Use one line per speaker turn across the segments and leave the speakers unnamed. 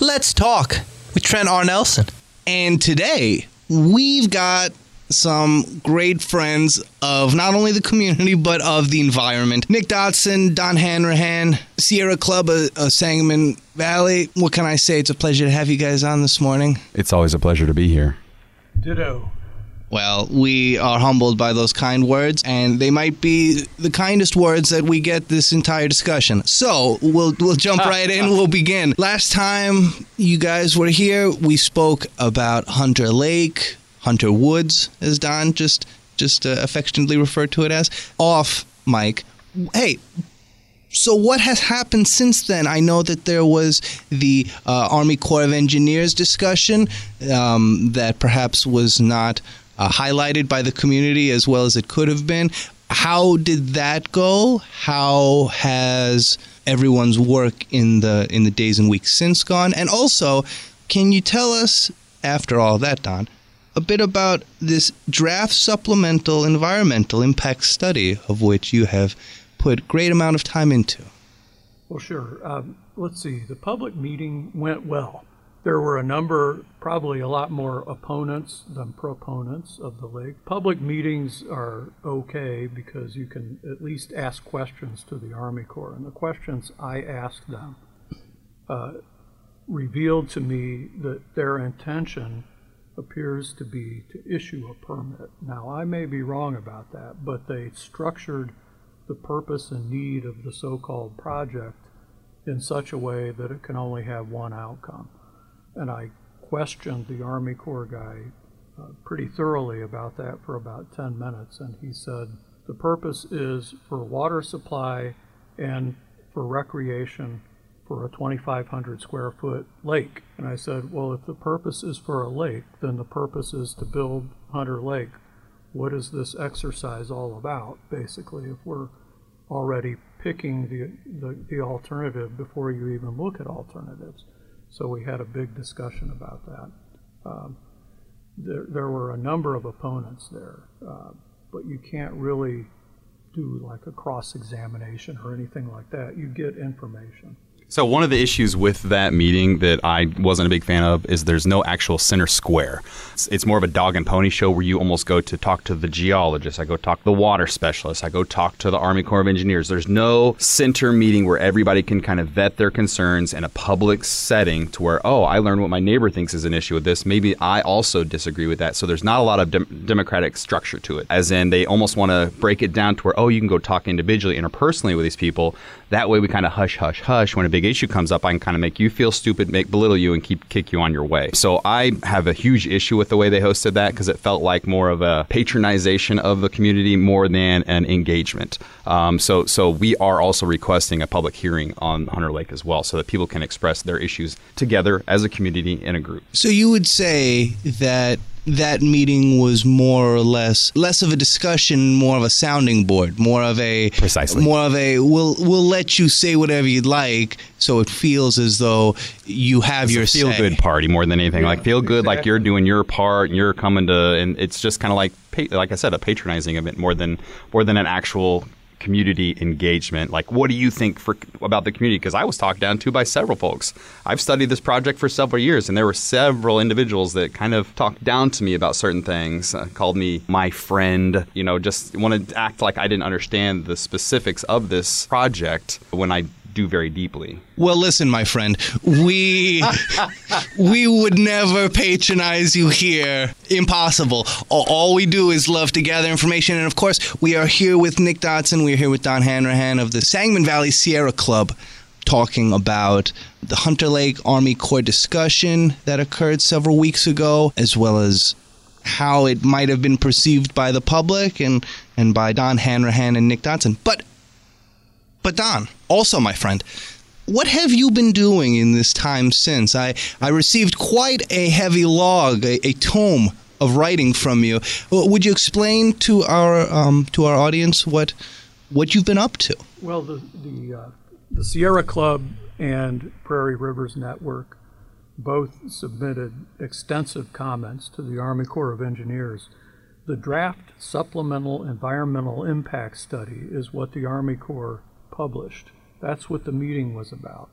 Let's Talk with Trent R. Nelson.
And today, we've got some great friends of not only the community but of the environment. Nick Dodson, Don Hanrahan, Sierra Club of, of Sangamon Valley. What can I say? It's a pleasure to have you guys on this morning.
It's always a pleasure to be here.
Ditto.
Well, we are humbled by those kind words, and they might be the kindest words that we get this entire discussion. So we'll we'll jump right in. We'll begin. Last time you guys were here, we spoke about Hunter Lake, Hunter Woods, as Don just just uh, affectionately referred to it as. Off Mike. Hey, so what has happened since then? I know that there was the uh, Army Corps of Engineers discussion um, that perhaps was not highlighted by the community as well as it could have been. How did that go? How has everyone's work in the in the days and weeks since gone? And also, can you tell us after all that, Don, a bit about this draft supplemental environmental impact study of which you have put great amount of time into?
Well, sure. Um, let's see. The public meeting went well. There were a number, probably a lot more opponents than proponents of the lake. Public meetings are okay because you can at least ask questions to the Army Corps. And the questions I asked them uh, revealed to me that their intention appears to be to issue a permit. Now, I may be wrong about that, but they structured the purpose and need of the so called project in such a way that it can only have one outcome and I questioned the Army Corps guy uh, pretty thoroughly about that for about 10 minutes, and he said the purpose is for water supply and for recreation for a 2,500 square foot lake. And I said, well, if the purpose is for a lake, then the purpose is to build Hunter Lake. What is this exercise all about, basically, if we're already picking the, the, the alternative before you even look at alternatives? So we had a big discussion about that. Um, there, there, were a number of opponents there, uh, but you can't really do like a cross examination or anything like that. You get information.
So one of the issues with that meeting that I wasn't a big fan of is there's no actual center square. It's, it's, more of a dog and pony show where you almost go to talk to the geologist, I go talk to the water specialist, I go talk to the Army Corps of Engineers. There's no center meeting where everybody can kind of vet their concerns in a public setting to where, oh, I learned what my neighbor thinks is an issue with this. Maybe I also disagree with that. So there's not a lot of dem- democratic structure to it. As in, they almost want to break it down to where, oh, you can go talk individually, interpersonally with these people. That way we kind of hush, hush, hush when a big big issue comes up, I can kind of make you feel stupid, make belittle you, and keep kick you on your way. So I have a huge issue with the way they hosted that because it felt like more of a patronization of the community more than an engagement. Um, so so we are also requesting a public hearing on Hunter Lake as well, so that people can express their issues together as a community in a group.
So you would say that that meeting was more or less less of a discussion, more of a sounding board, more of a
precisely
more of a we'll we'll let you say whatever you'd like, so it feels as though you have
it's
your
feel
say.
good party more than anything.
Yeah,
like feel good,
exactly.
like you're doing your part, and you're coming to, and it's just kind of like like I said, a patronizing event more than more than an actual community engagement. Like, what do you think for about the community? Because I was talked down to by several folks. I've studied this project for several years, and there were several individuals that kind of talked down to me about certain things, uh, called me my friend. You know, just wanted to act like I didn't understand the specifics of this project when I do very deeply.
Well, listen, my friend, we we would never patronize you here. Impossible. All, we do is love to gather information, and of course, we are here with Nick Dodson. We are here with Don Hanrahan of the Sangamon Valley Sierra Club, talking about the Hunter Lake Army Corps discussion that occurred several weeks ago, as well as how it might have been perceived by the public and and by Don Hanrahan and Nick Dodson. But but Don, also my friend, what have you been doing in this time since? I, I received quite a heavy log, a, a tome of writing from you. Would you explain to our um, to our audience what what you've been up to?
Well, the the, uh, the Sierra Club and Prairie Rivers Network both submitted extensive comments to the Army Corps of Engineers. The draft supplemental environmental impact study is what the Army Corps published. That's what the meeting was about.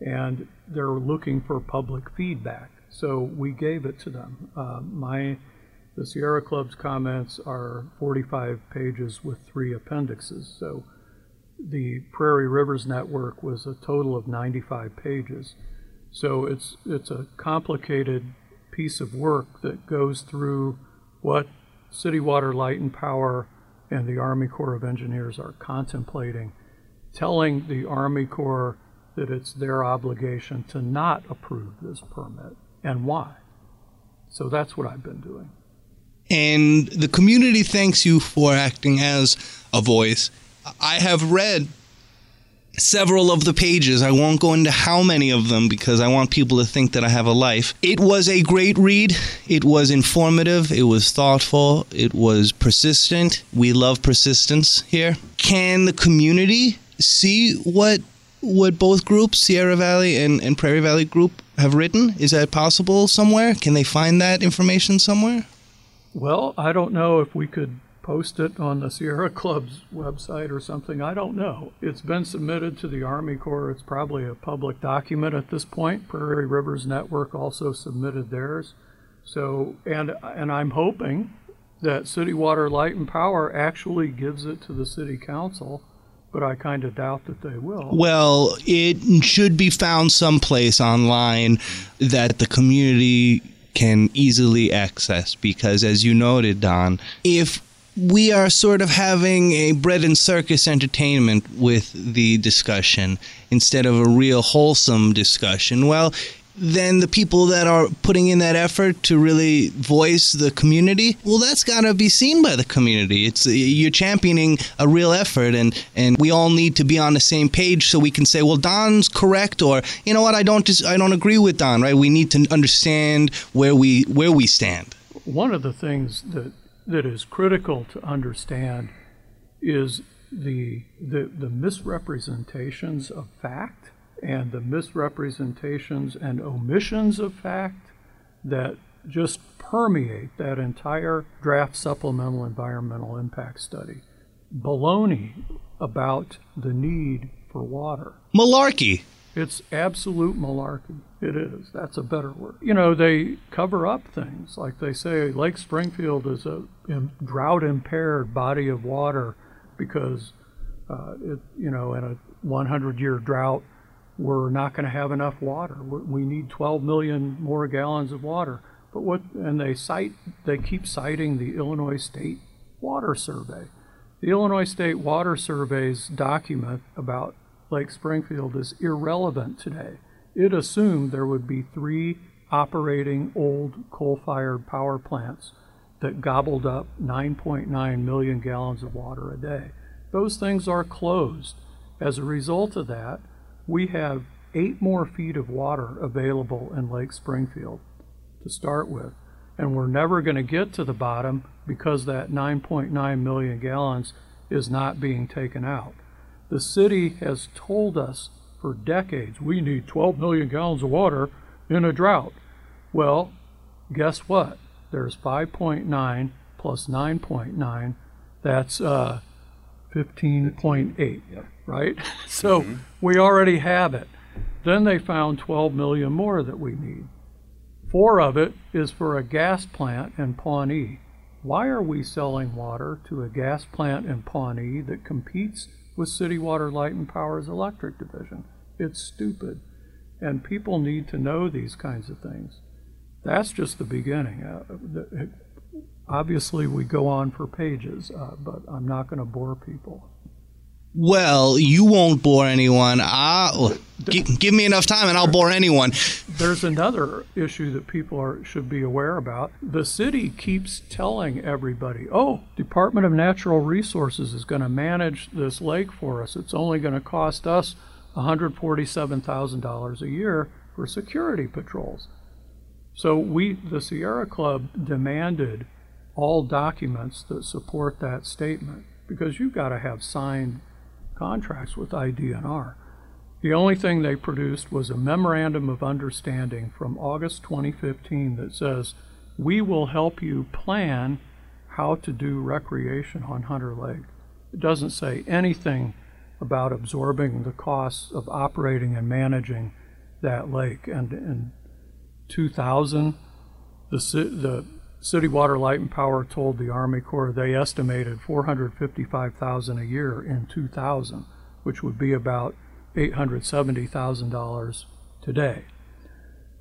and they're looking for public feedback. So we gave it to them. Uh, my the Sierra Club's comments are 45 pages with three appendixes. So the Prairie Rivers Network was a total of 95 pages. So it's it's a complicated piece of work that goes through what City Water, Light and Power and the Army Corps of Engineers are contemplating, telling the Army Corps that it's their obligation to not approve this permit and why. So that's what I've been doing.
And the community thanks you for acting as a voice. I have read several of the pages. I won't go into how many of them because I want people to think that I have a life. It was a great read. It was informative. It was thoughtful. It was persistent. We love persistence here. Can the community see what what both groups, Sierra Valley and, and Prairie Valley Group, have written? Is that possible somewhere? Can they find that information somewhere?
Well, I don't know if we could post it on the Sierra Club's website or something. I don't know. It's been submitted to the Army Corps. It's probably a public document at this point. Prairie Rivers Network also submitted theirs. So, and and I'm hoping that City Water, Light and Power actually gives it to the City Council, but I kind of doubt that they will.
Well, it should be found someplace online that the community can easily access because, as you noted, Don, if we are sort of having a bread and circus entertainment with the discussion instead of a real wholesome discussion. Well, then the people that are putting in that effort to really voice the community, well, that's got to be seen by the community. It's you're championing a real effort, and and we all need to be on the same page so we can say, well, Don's correct, or you know what, I don't just I don't agree with Don. Right? We need to understand where we where we stand.
One of the things that that is critical to understand is the, the, the misrepresentations of fact and the misrepresentations and omissions of fact that just permeate that entire draft supplemental environmental impact study. Baloney about the need for water.
Malarkey.
It's absolute malarkey. It is. That's a better word. You know, they cover up things. Like they say Lake Springfield is a drought impaired body of water because, uh, it, you know, in a 100 year drought, we're not going to have enough water. We need 12 million more gallons of water. But what, and they cite, they keep citing the Illinois State Water Survey. The Illinois State Water Survey's document about Lake Springfield is irrelevant today. It assumed there would be three operating old coal fired power plants that gobbled up 9.9 million gallons of water a day. Those things are closed. As a result of that, we have eight more feet of water available in Lake Springfield to start with. And we're never going to get to the bottom because that 9.9 million gallons is not being taken out. The city has told us for decades we need 12 million gallons of water in a drought. Well, guess what? There's 5.9 plus 9.9. That's uh, 15.8,
yep.
right? So mm-hmm. we already have it. Then they found 12 million more that we need. Four of it is for a gas plant in Pawnee. Why are we selling water to a gas plant in Pawnee that competes with City Water, Light and Power's electric division. It's stupid. And people need to know these kinds of things. That's just the beginning. Uh, obviously, we go on for pages, uh, but I'm not going to bore people.
Well, you won't bore anyone. I'll, give, give me enough time and I'll bore anyone.
There's another issue that people are, should be aware about. The city keeps telling everybody, oh, Department of Natural Resources is going to manage this lake for us. It's only going to cost us $147,000 a year for security patrols. So we, the Sierra Club, demanded all documents that support that statement because you've got to have signed contracts with IDNR. The only thing they produced was a memorandum of understanding from August 2015 that says, we will help you plan how to do recreation on Hunter Lake. It doesn't say anything about absorbing the costs of operating and managing that lake. And in 2000, the, the City Water, Light, and Power told the Army Corps they estimated 455,000 a year in 2000, which would be about $870,000 today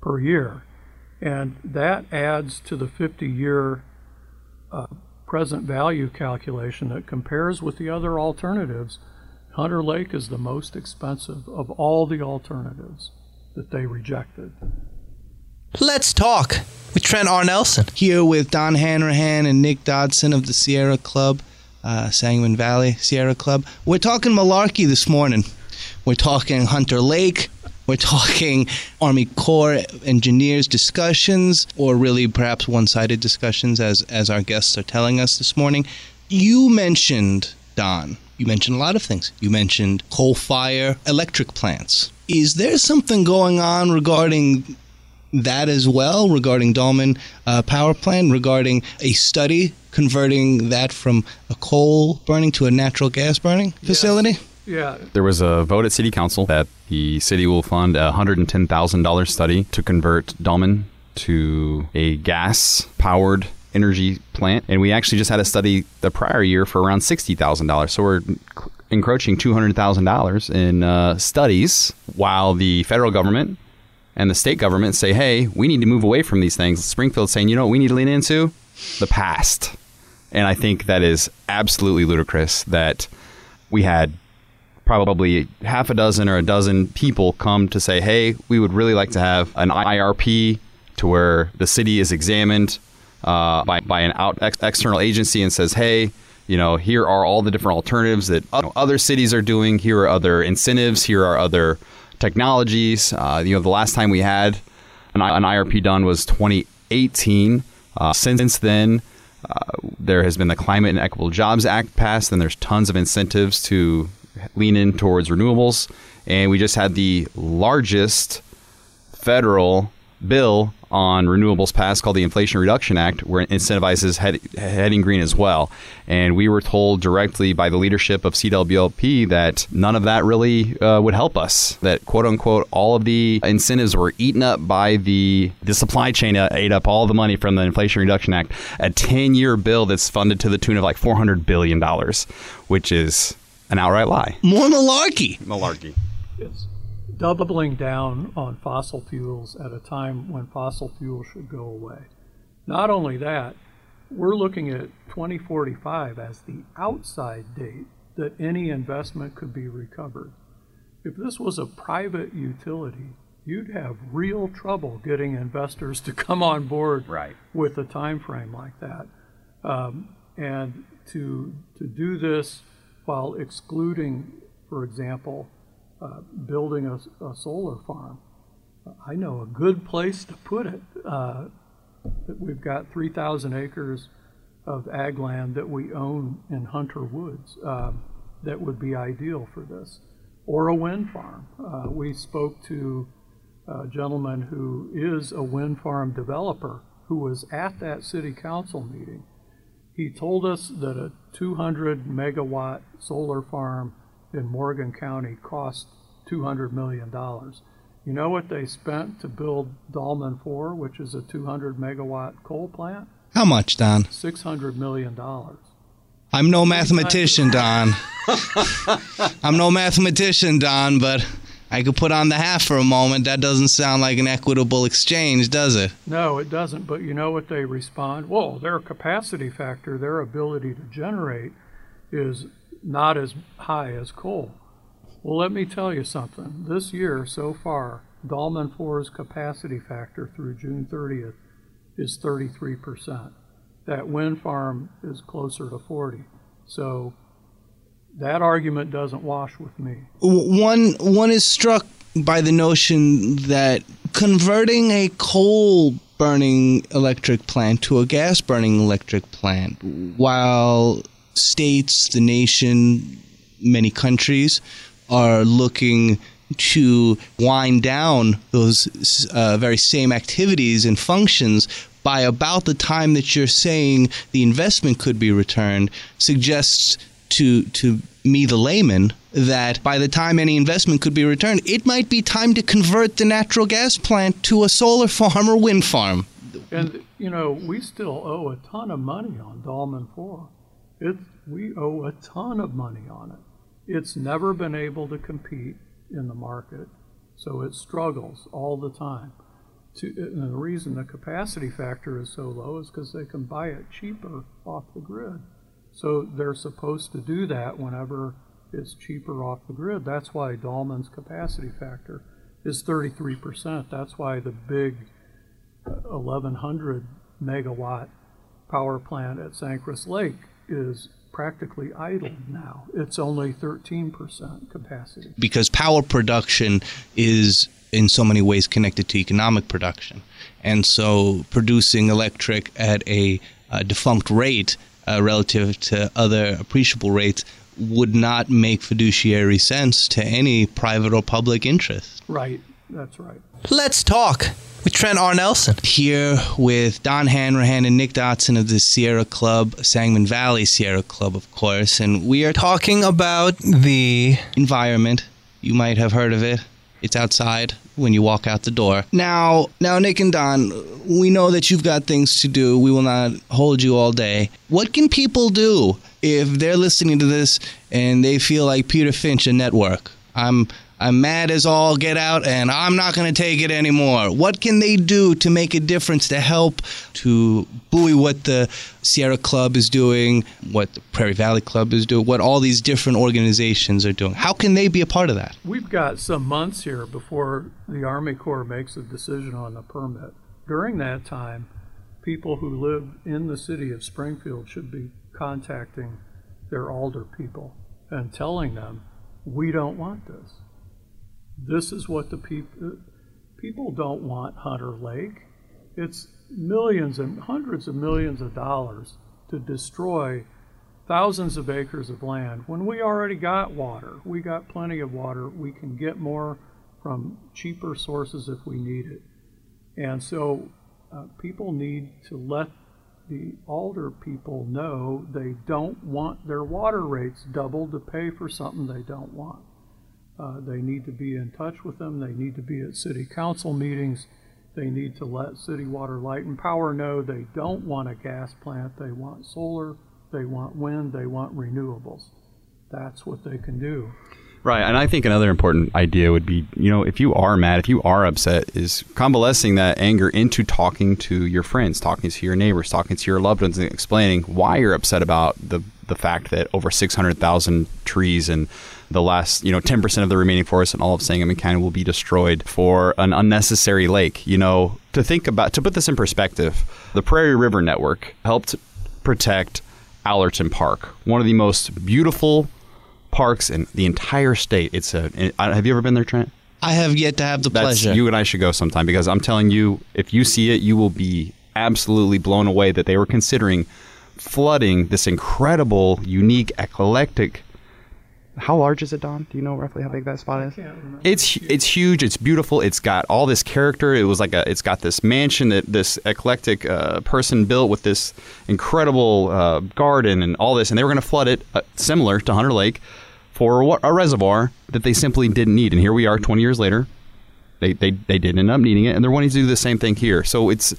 per year. And that adds to the 50 year uh, present value calculation that compares with the other alternatives. Hunter Lake is the most expensive of all the alternatives that they rejected.
Let's talk with Trent R. Nelson.
Here with Don Hanrahan and Nick Dodson of the Sierra Club, uh, Sangamon Valley Sierra Club. We're talking malarkey this morning. We're talking Hunter Lake. We're talking Army Corps engineers discussions, or really perhaps one sided discussions, as, as our guests are telling us this morning. You mentioned, Don, you mentioned a lot of things. You mentioned coal fire electric plants. Is there something going on regarding that as well, regarding Dallman uh, Power Plant, regarding a study converting that from a coal burning to a natural gas burning facility? Yes.
Yeah.
There was a vote at City Council that the city will fund a $110,000 study to convert Dallman to a gas powered energy plant. And we actually just had a study the prior year for around $60,000. So we're encroaching $200,000 in uh, studies while the federal government and the state government say, hey, we need to move away from these things. Springfield's saying, you know what we need to lean into? The past. And I think that is absolutely ludicrous that we had probably half a dozen or a dozen people come to say, hey, we would really like to have an IRP to where the city is examined uh, by, by an out ex- external agency and says, hey, you know, here are all the different alternatives that other cities are doing. Here are other incentives. Here are other technologies. Uh, you know, the last time we had an, an IRP done was 2018. Uh, since then, uh, there has been the Climate and Equitable Jobs Act passed, and there's tons of incentives to lean in towards renewables. And we just had the largest federal bill on renewables passed called the Inflation Reduction Act, where it incentivizes head, heading green as well. And we were told directly by the leadership of CWLP that none of that really uh, would help us. That quote unquote all of the incentives were eaten up by the the supply chain uh, ate up all the money from the Inflation Reduction Act. A ten year bill that's funded to the tune of like four hundred billion dollars, which is an outright lie.
More malarkey.
Malarkey.
Yes. Doubling down on fossil fuels at a time when fossil fuels should go away. Not only that, we're looking at 2045 as the outside date that any investment could be recovered. If this was a private utility, you'd have real trouble getting investors to come on board
right.
with a time frame like that. Um, and to to do this while excluding, for example, uh, building a, a, solar farm. I know a good place to put it. Uh, we've got 3,000 acres of ag land that we own in Hunter Woods uh, that would be ideal for this, or a wind farm. Uh, we spoke to a gentleman who is a wind farm developer who was at that city council meeting he told us that a 200 megawatt solar farm in Morgan County cost $200 million. You know what they spent to build Dallman 4, which is a 200 megawatt coal plant?
How much, Don?
$600 million.
I'm no mathematician, Don. I'm no mathematician, Don, but I could put on the half for a moment. That doesn't sound like an equitable exchange, does it?
No, it doesn't. But you know what they respond? Well, their capacity factor, their ability to generate, is not as high as coal. Well, let me tell you something. This year, so far, Dallman 4's capacity factor through June 30th is 33%. That wind farm is closer to 40. So that argument doesn't wash with me.
One one is struck by the notion that converting a coal burning electric plant to a gas burning electric plant, while states, the nation, many countries are looking to wind down those uh, very same activities and functions by about the time that you're saying the investment could be returned suggests to to me the layman that by the time any investment could be returned, it might be time to convert the natural gas plant to a solar farm or wind farm.
And, you know, we still owe a ton of money on Dallman 4. It, we owe a ton of money on it. It's never been able to compete in the market, so it struggles all the time. To, and the reason the capacity factor is so low is because they can buy it cheaper off the grid. So they're supposed to do that whenever it's cheaper off the grid. That's why Dallman's capacity factor is 33%. That's why the big uh, 1100 megawatt power plant at Sangchris Lake is practically idle now. It's only 13% capacity.
Because power production is in so many ways connected to economic production. And so producing electric at a uh, defunct rate uh, relative to other appreciable rates would not make fiduciary sense to any private or public interest.
Right, that's right.
Let's talk with Trent R. Nelson.
Here with Don Hanrahan and Nick Dodson of the Sierra Club, Sangamon Valley Sierra Club, of course, and we are
Talking about the
environment. You might have heard of it. It's outside when you walk out the door. Now, now, Nick and Don, we know that you've got things to do. We will not hold you all day. What can people do if they're listening to this and they feel like Peter Finch a network? I'm I'm mad as all get out and I'm not going to take it anymore. What can they do to make a difference to help to buoy what the Sierra Club is doing, what the Prairie Valley Club is doing, what all these different organizations are doing? How can they be a part of that?
We've got some months here before the Army Corps makes a decision on the permit. During that time, people who live in the city of Springfield should be contacting their alder people and telling them, we don't want this. This is what the people people don't want Hunter Lake. It's millions and hundreds of millions of dollars to destroy thousands of acres of land when we already got water. We got plenty of water. We can get more from cheaper sources if we need it. And so uh, people need to let the alder people know they don't want their water rates doubled to pay for something they don't want. Uh, they need to be in touch with them. They need to be at city council meetings. They need to let City Water, Light, and Power know they don't want a gas plant. They want solar, they want wind, they want renewables. That's what they can do.
Right, and I think another important idea would be, you know, if you are mad, if you are upset, is convalescing that anger into talking to your friends, talking to your neighbors, talking to your loved ones, and explaining why you're upset about the the fact that over 600,000 trees and the last, you know, 10% of the remaining forest in all of Sangamon County will be destroyed for an unnecessary lake. You know, to think about, to put this in perspective, the Prairie River Network helped protect Allerton Park, one of the most beautiful parks in the entire state. It's a. Have you ever been there, Trent?
I have yet to have the
That's,
pleasure.
You and I should go sometime because I'm telling you, if you see it, you will be absolutely blown away that they were considering flooding this incredible, unique, eclectic. How large is it, Don? Do you know roughly how big that spot is? It's it's huge. It's beautiful. It's got all this character. It was like a. It's got this mansion that this eclectic uh, person built with this incredible uh, garden and all this, and they were going to flood it, uh, similar to Hunter Lake, for a, reservoir that they simply didn't need. And here we are, 20 years later. They they they did end up needing it, and they're wanting to do the same thing here. So it's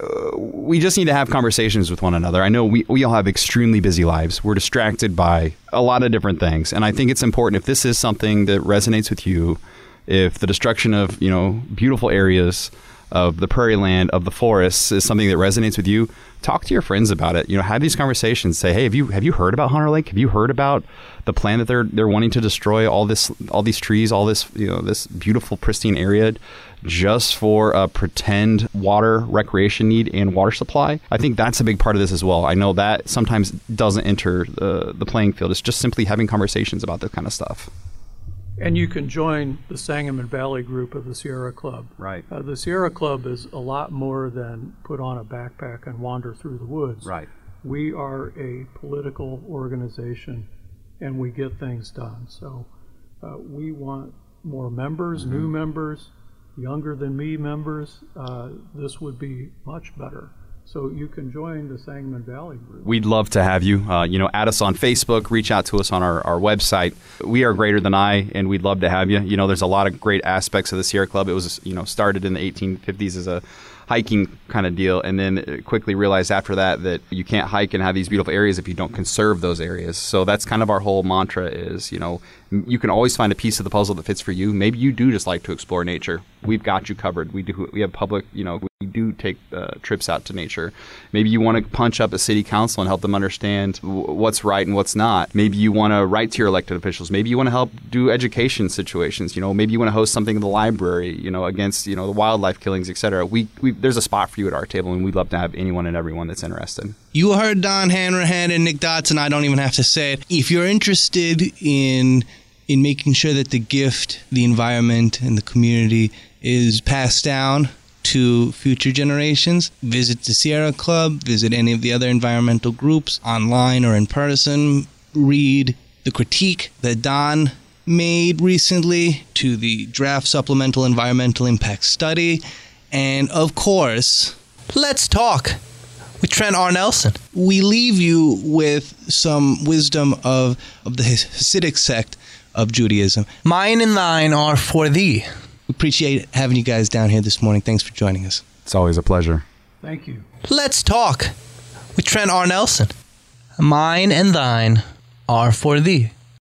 uh, we just need to have conversations with one another. I know we, we all have extremely busy lives. We're distracted by a lot of different things. And I think it's important if this is something that resonates with you, if the destruction of, you know, beautiful areas of the prairie land, of the forests is something that resonates with you, talk to your friends about it. You know, have these conversations. Say, hey, have you have you heard about Hunter Lake? Have you heard about the plan that they're they're wanting to destroy all this all these trees, all this you know this beautiful pristine area just for a pretend water recreation need and water supply. I think that's a big part of this as well. I know that sometimes doesn't enter the the playing field. It's just simply having conversations about this kind of stuff.
And you can join the Sangamon Valley group of the Sierra Club.
Right.
Uh, the Sierra Club is a lot more than put on a backpack and wander through the woods.
Right.
We are a political organization and we get things done. So uh, we want more members, new members, younger than me members. Uh, this would be much better. So you can join the Sangamon Valley group.
We'd love to have you. Uh, you know, add us on Facebook, reach out to us on our, our website. We are greater than I, and we'd love to have you. You know, there's a lot of great aspects of the Sierra Club. It was, you know, started in the 1850s as a hiking kind of deal, and then quickly realized after that that you can't hike and have these beautiful areas if you don't conserve those areas. So that's kind of our whole mantra is, you know, you can always find a piece of the puzzle that fits for you. Maybe you do just like to explore nature. We've got you covered. We do. We have public, you know, we do take uh, trips out to nature. Maybe you want to punch up a city council and help them understand w- what's right and what's not. Maybe you want to write to your elected officials. Maybe you want to help do education situations. You know, maybe you want to host something in the library. You know, against you know the wildlife killings, etc. We, we there's a spot for you at our table, and we'd love to have anyone and everyone that's interested.
You heard Don Hanrahan and Nick Dodson. I don't even have to say it. If you're interested in in making sure that the gift, the environment, and the community is passed down to future generations. Visit the Sierra Club, visit any of the other environmental groups online or in person. Read the critique that Don made recently to the draft supplemental environmental impact study. And of course,
let's talk with Trent R. Nelson.
We leave you with some wisdom of, of the Hasidic sect of Judaism.
Mine and thine are for thee
appreciate having you guys down here this morning. Thanks for joining us.
It's always a pleasure.
Thank you.
Let's talk with Trent R. Nelson. Mine and thine are for thee.